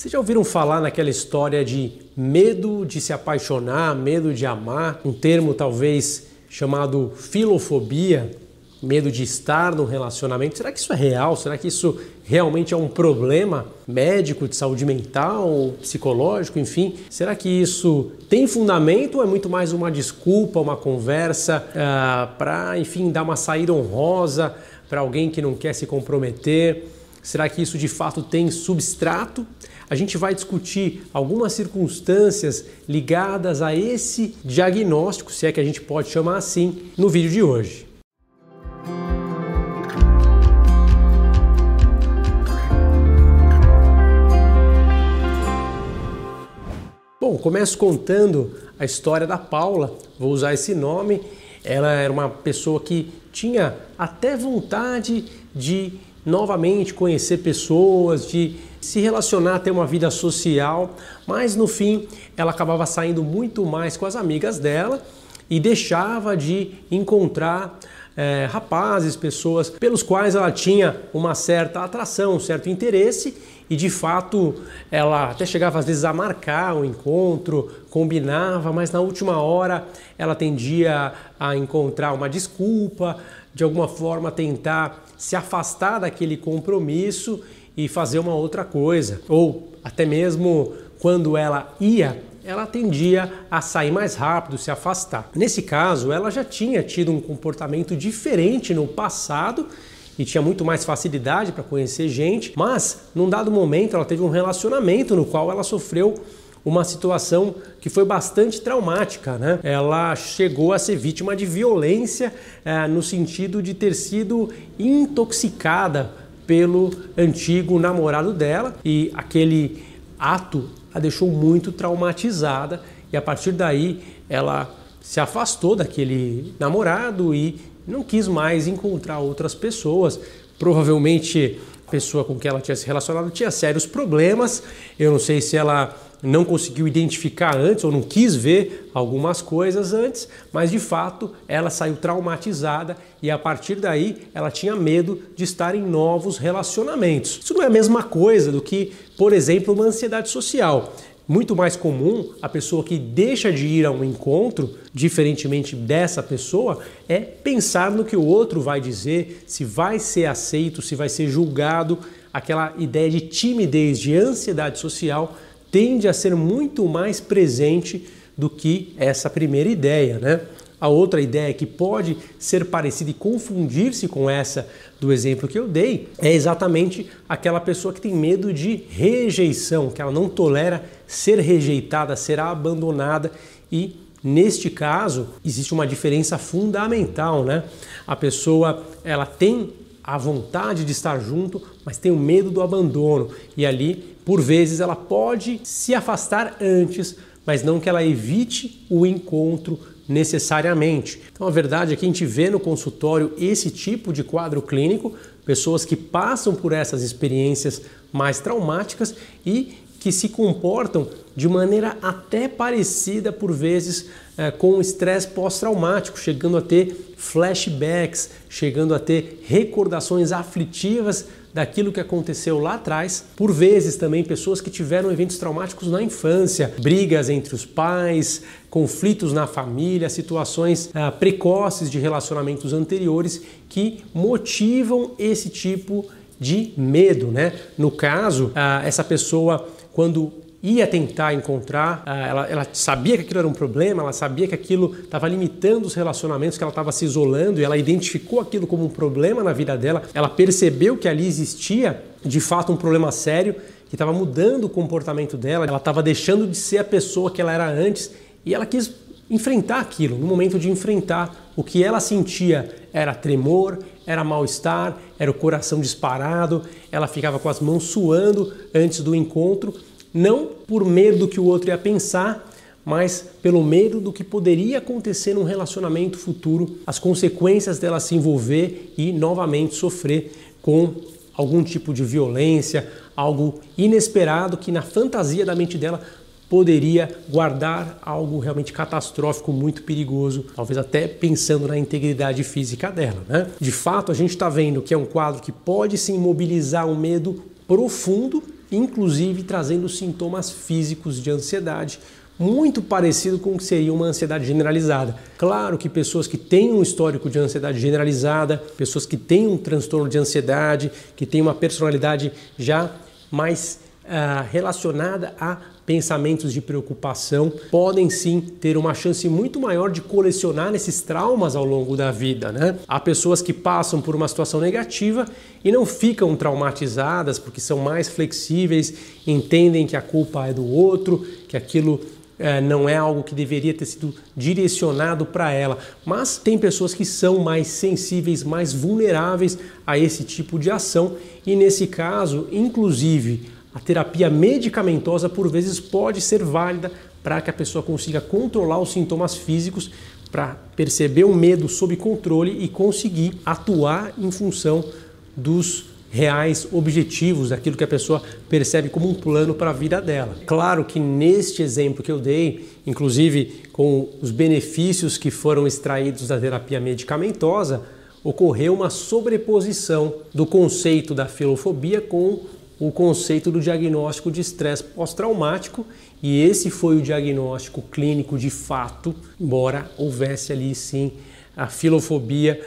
Vocês já ouviram falar naquela história de medo de se apaixonar, medo de amar? Um termo talvez chamado filofobia, medo de estar num relacionamento. Será que isso é real? Será que isso realmente é um problema médico, de saúde mental, psicológico, enfim? Será que isso tem fundamento ou é muito mais uma desculpa, uma conversa uh, ah, para, enfim, dar uma saída honrosa para alguém que não quer se comprometer? Será que isso de fato tem substrato? A gente vai discutir algumas circunstâncias ligadas a esse diagnóstico, se é que a gente pode chamar assim, no vídeo de hoje. Bom, começo contando a história da Paula, vou usar esse nome. Ela era uma pessoa que tinha até vontade de novamente conhecer pessoas, de se relacionar, ter uma vida social, mas no fim ela acabava saindo muito mais com as amigas dela e deixava de encontrar é, rapazes, pessoas pelos quais ela tinha uma certa atração, um certo interesse e de fato ela até chegava às vezes a marcar o um encontro, combinava, mas na última hora ela tendia a encontrar uma desculpa, de alguma forma tentar se afastar daquele compromisso e fazer uma outra coisa, ou até mesmo quando ela ia ela tendia a sair mais rápido, se afastar. Nesse caso, ela já tinha tido um comportamento diferente no passado e tinha muito mais facilidade para conhecer gente, mas num dado momento ela teve um relacionamento no qual ela sofreu uma situação que foi bastante traumática. Né? Ela chegou a ser vítima de violência é, no sentido de ter sido intoxicada pelo antigo namorado dela e aquele ato a deixou muito traumatizada e a partir daí ela se afastou daquele namorado e não quis mais encontrar outras pessoas. Provavelmente pessoa com quem ela tinha se relacionado tinha sérios problemas. Eu não sei se ela não conseguiu identificar antes ou não quis ver algumas coisas antes, mas de fato ela saiu traumatizada e a partir daí ela tinha medo de estar em novos relacionamentos. Isso não é a mesma coisa do que, por exemplo, uma ansiedade social muito mais comum a pessoa que deixa de ir a um encontro, diferentemente dessa pessoa, é pensar no que o outro vai dizer, se vai ser aceito, se vai ser julgado. Aquela ideia de timidez, de ansiedade social tende a ser muito mais presente do que essa primeira ideia, né? A outra ideia que pode ser parecida e confundir-se com essa do exemplo que eu dei é exatamente aquela pessoa que tem medo de rejeição, que ela não tolera ser rejeitada, ser abandonada e Neste caso, existe uma diferença fundamental, né? A pessoa, ela tem a vontade de estar junto, mas tem o medo do abandono. E ali, por vezes, ela pode se afastar antes, mas não que ela evite o encontro necessariamente. Então a verdade é que a gente vê no consultório esse tipo de quadro clínico, pessoas que passam por essas experiências mais traumáticas e que se comportam de maneira até parecida por vezes é, com o estresse pós-traumático, chegando a ter flashbacks, chegando a ter recordações aflitivas daquilo que aconteceu lá atrás. Por vezes também pessoas que tiveram eventos traumáticos na infância, brigas entre os pais, conflitos na família, situações ah, precoces de relacionamentos anteriores que motivam esse tipo de medo, né? No caso, ah, essa pessoa quando ia tentar encontrar, ah, ela, ela, sabia que aquilo era um problema, ela sabia que aquilo estava limitando os relacionamentos, que ela estava se isolando e ela identificou aquilo como um problema na vida dela, ela percebeu que ali existia de fato um problema sério que estava mudando o comportamento dela, ela estava deixando de ser a pessoa que ela era antes e ela quis enfrentar aquilo. No momento de enfrentar, o que ela sentia era tremor, era mal-estar, era o coração disparado, ela ficava com as mãos suando antes do encontro não por medo do que o outro ia pensar, mas pelo medo do que poderia acontecer num relacionamento futuro, as consequências dela se envolver e novamente sofrer com algum tipo de violência, algo inesperado que na fantasia da mente dela poderia guardar algo realmente catastrófico, muito perigoso, talvez até pensando na integridade física dela. Né? De fato, a gente está vendo que é um quadro que pode se imobilizar um medo profundo inclusive trazendo sintomas físicos de ansiedade, muito parecido com o que seria uma ansiedade generalizada. Claro que pessoas que têm um histórico de ansiedade generalizada, pessoas que têm um transtorno de ansiedade, que têm uma personalidade já mais uh, relacionada a pensamentos de preocupação, podem sim ter uma chance muito maior de colecionar esses traumas ao longo da vida. Né? Há pessoas que passam por uma situação negativa e não ficam traumatizadas porque são mais flexíveis, entendem que a culpa é do outro, que aquilo é, não é algo que deveria ter sido direcionado para ela. Mas tem pessoas que são mais sensíveis, mais vulneráveis a esse tipo de ação e nesse caso, inclusive, a terapia medicamentosa por vezes pode ser válida para que a pessoa consiga controlar os sintomas físicos, para perceber o medo sob controle e conseguir atuar em função dos reais objetivos, daquilo que a pessoa percebe como um plano para a vida dela. Claro que neste exemplo que eu dei, inclusive com os benefícios que foram extraídos da terapia medicamentosa, ocorreu uma sobreposição do conceito da filofobia com o conceito do diagnóstico de estresse pós-traumático e esse foi o diagnóstico clínico de fato, embora houvesse ali sim a filofobia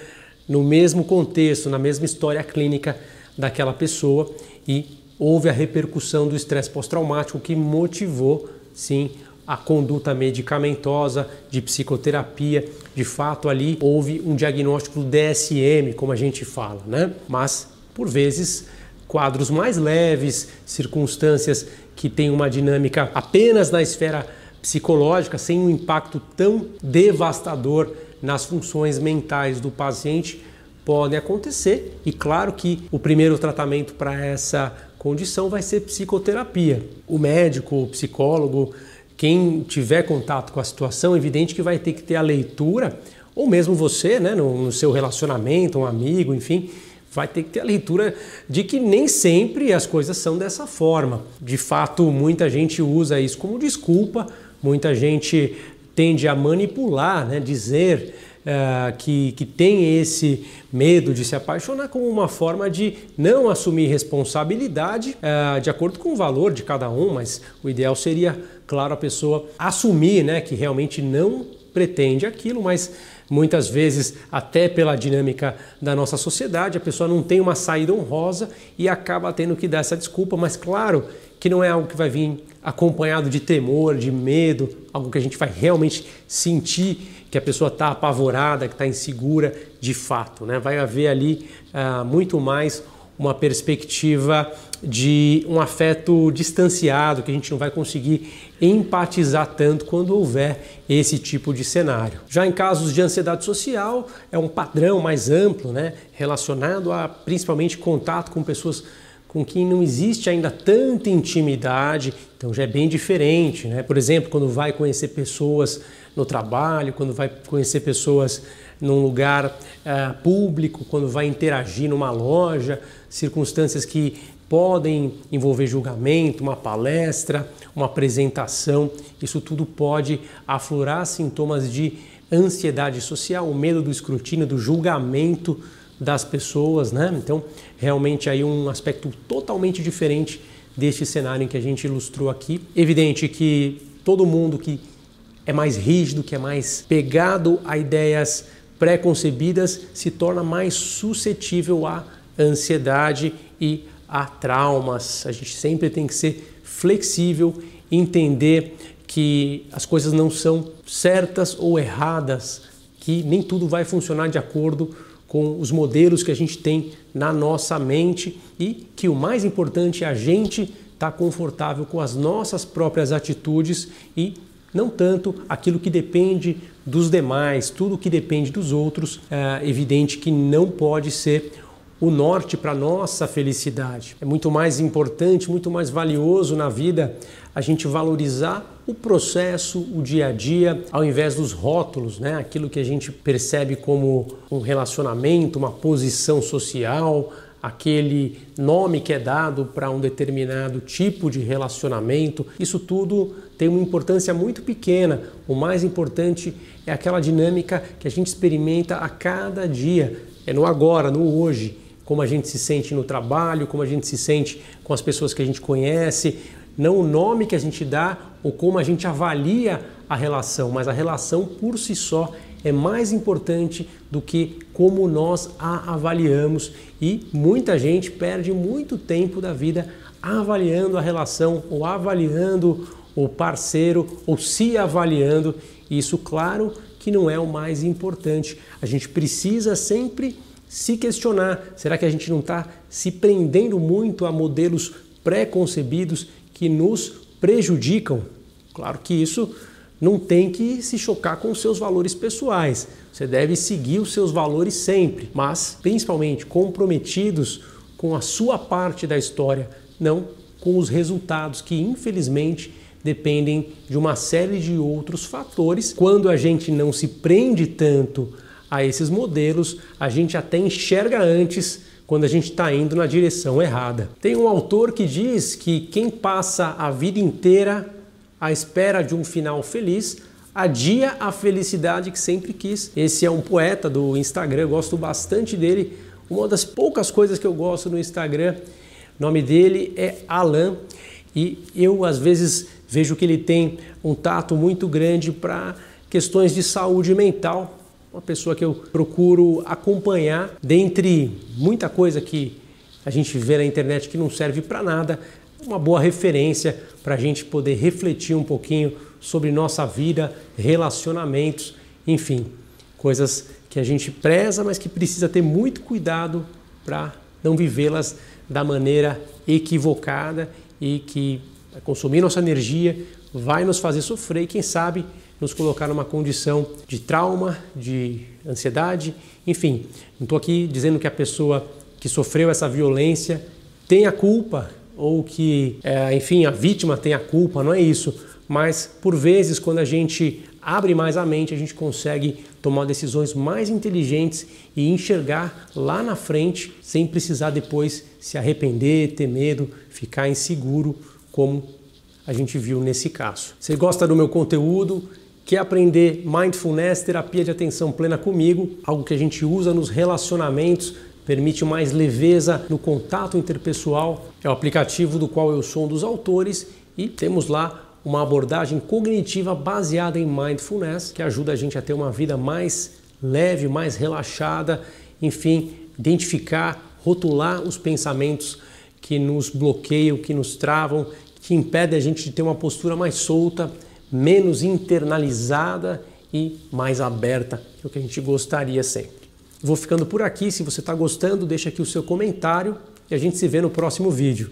no mesmo contexto, na mesma história clínica daquela pessoa e houve a repercussão do estresse pós-traumático que motivou sim a conduta medicamentosa, de psicoterapia. De fato, ali houve um diagnóstico do DSM, como a gente fala, né? Mas por vezes quadros mais leves, circunstâncias que têm uma dinâmica apenas na esfera psicológica, sem um impacto tão devastador nas funções mentais do paciente, podem acontecer. E claro que o primeiro tratamento para essa condição vai ser psicoterapia. O médico, o psicólogo, quem tiver contato com a situação, é evidente que vai ter que ter a leitura, ou mesmo você, né, no, no seu relacionamento, um amigo, enfim, vai ter que ter a leitura de que nem sempre as coisas são dessa forma. De fato, muita gente usa isso como desculpa, muita gente tende a manipular, né, dizer uh, que, que tem esse medo de se apaixonar como uma forma de não assumir responsabilidade uh, de acordo com o valor de cada um, mas o ideal seria, claro, a pessoa assumir né, que realmente não pretende aquilo, mas Muitas vezes, até pela dinâmica da nossa sociedade, a pessoa não tem uma saída honrosa e acaba tendo que dar essa desculpa, mas claro que não é algo que vai vir acompanhado de temor, de medo, algo que a gente vai realmente sentir que a pessoa está apavorada, que está insegura de fato. Né? Vai haver ali uh, muito mais uma perspectiva de um afeto distanciado, que a gente não vai conseguir empatizar tanto quando houver esse tipo de cenário. Já em casos de ansiedade social, é um padrão mais amplo, né, relacionado a principalmente contato com pessoas com quem não existe ainda tanta intimidade, então já é bem diferente, né? Por exemplo, quando vai conhecer pessoas no trabalho, quando vai conhecer pessoas num lugar uh, público, quando vai interagir numa loja, circunstâncias que podem envolver julgamento, uma palestra, uma apresentação. Isso tudo pode aflorar sintomas de ansiedade social, o medo do escrutínio, do julgamento das pessoas, né? Então, realmente aí um aspecto totalmente diferente deste cenário que a gente ilustrou aqui. Evidente que todo mundo que é mais rígido, que é mais pegado a ideias pré-concebidas, se torna mais suscetível à ansiedade e a traumas. A gente sempre tem que ser flexível, entender que as coisas não são certas ou erradas, que nem tudo vai funcionar de acordo com os modelos que a gente tem na nossa mente e que o mais importante é a gente estar tá confortável com as nossas próprias atitudes e não tanto aquilo que depende dos demais, tudo que depende dos outros, é evidente que não pode ser o norte para nossa felicidade. É muito mais importante, muito mais valioso na vida a gente valorizar o processo, o dia a dia, ao invés dos rótulos, né? Aquilo que a gente percebe como um relacionamento, uma posição social, aquele nome que é dado para um determinado tipo de relacionamento. Isso tudo tem uma importância muito pequena. O mais importante é aquela dinâmica que a gente experimenta a cada dia, é no agora, no hoje como a gente se sente no trabalho, como a gente se sente com as pessoas que a gente conhece, não o nome que a gente dá ou como a gente avalia a relação, mas a relação por si só é mais importante do que como nós a avaliamos e muita gente perde muito tempo da vida avaliando a relação ou avaliando o parceiro ou se avaliando. Isso, claro, que não é o mais importante. A gente precisa sempre se questionar: será que a gente não está se prendendo muito a modelos pré-concebidos que nos prejudicam? Claro que isso não tem que se chocar com os seus valores pessoais. Você deve seguir os seus valores sempre, mas principalmente comprometidos com a sua parte da história, não com os resultados que infelizmente dependem de uma série de outros fatores. Quando a gente não se prende tanto a esses modelos, a gente até enxerga antes quando a gente está indo na direção errada. Tem um autor que diz que quem passa a vida inteira à espera de um final feliz, adia a felicidade que sempre quis. Esse é um poeta do Instagram, gosto bastante dele. Uma das poucas coisas que eu gosto no Instagram, o nome dele é Alan e eu às vezes vejo que ele tem um tato muito grande para questões de saúde mental. Uma pessoa que eu procuro acompanhar, dentre muita coisa que a gente vê na internet que não serve para nada, uma boa referência para a gente poder refletir um pouquinho sobre nossa vida, relacionamentos, enfim, coisas que a gente preza, mas que precisa ter muito cuidado para não vivê-las da maneira equivocada e que vai consumir nossa energia, vai nos fazer sofrer e, quem sabe, nos colocar numa condição de trauma, de ansiedade, enfim. Não estou aqui dizendo que a pessoa que sofreu essa violência tem a culpa ou que, é, enfim, a vítima tem a culpa, não é isso. Mas por vezes, quando a gente abre mais a mente, a gente consegue tomar decisões mais inteligentes e enxergar lá na frente sem precisar depois se arrepender, ter medo, ficar inseguro, como a gente viu nesse caso. Você gosta do meu conteúdo? Quer aprender mindfulness, terapia de atenção plena comigo? Algo que a gente usa nos relacionamentos permite mais leveza no contato interpessoal. É o aplicativo do qual eu sou um dos autores e temos lá uma abordagem cognitiva baseada em mindfulness que ajuda a gente a ter uma vida mais leve, mais relaxada, enfim, identificar, rotular os pensamentos que nos bloqueiam, que nos travam, que impedem a gente de ter uma postura mais solta, menos internalizada e mais aberta, que é o que a gente gostaria sempre. Vou ficando por aqui. Se você está gostando, deixa aqui o seu comentário e a gente se vê no próximo vídeo.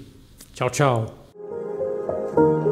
Tchau, tchau.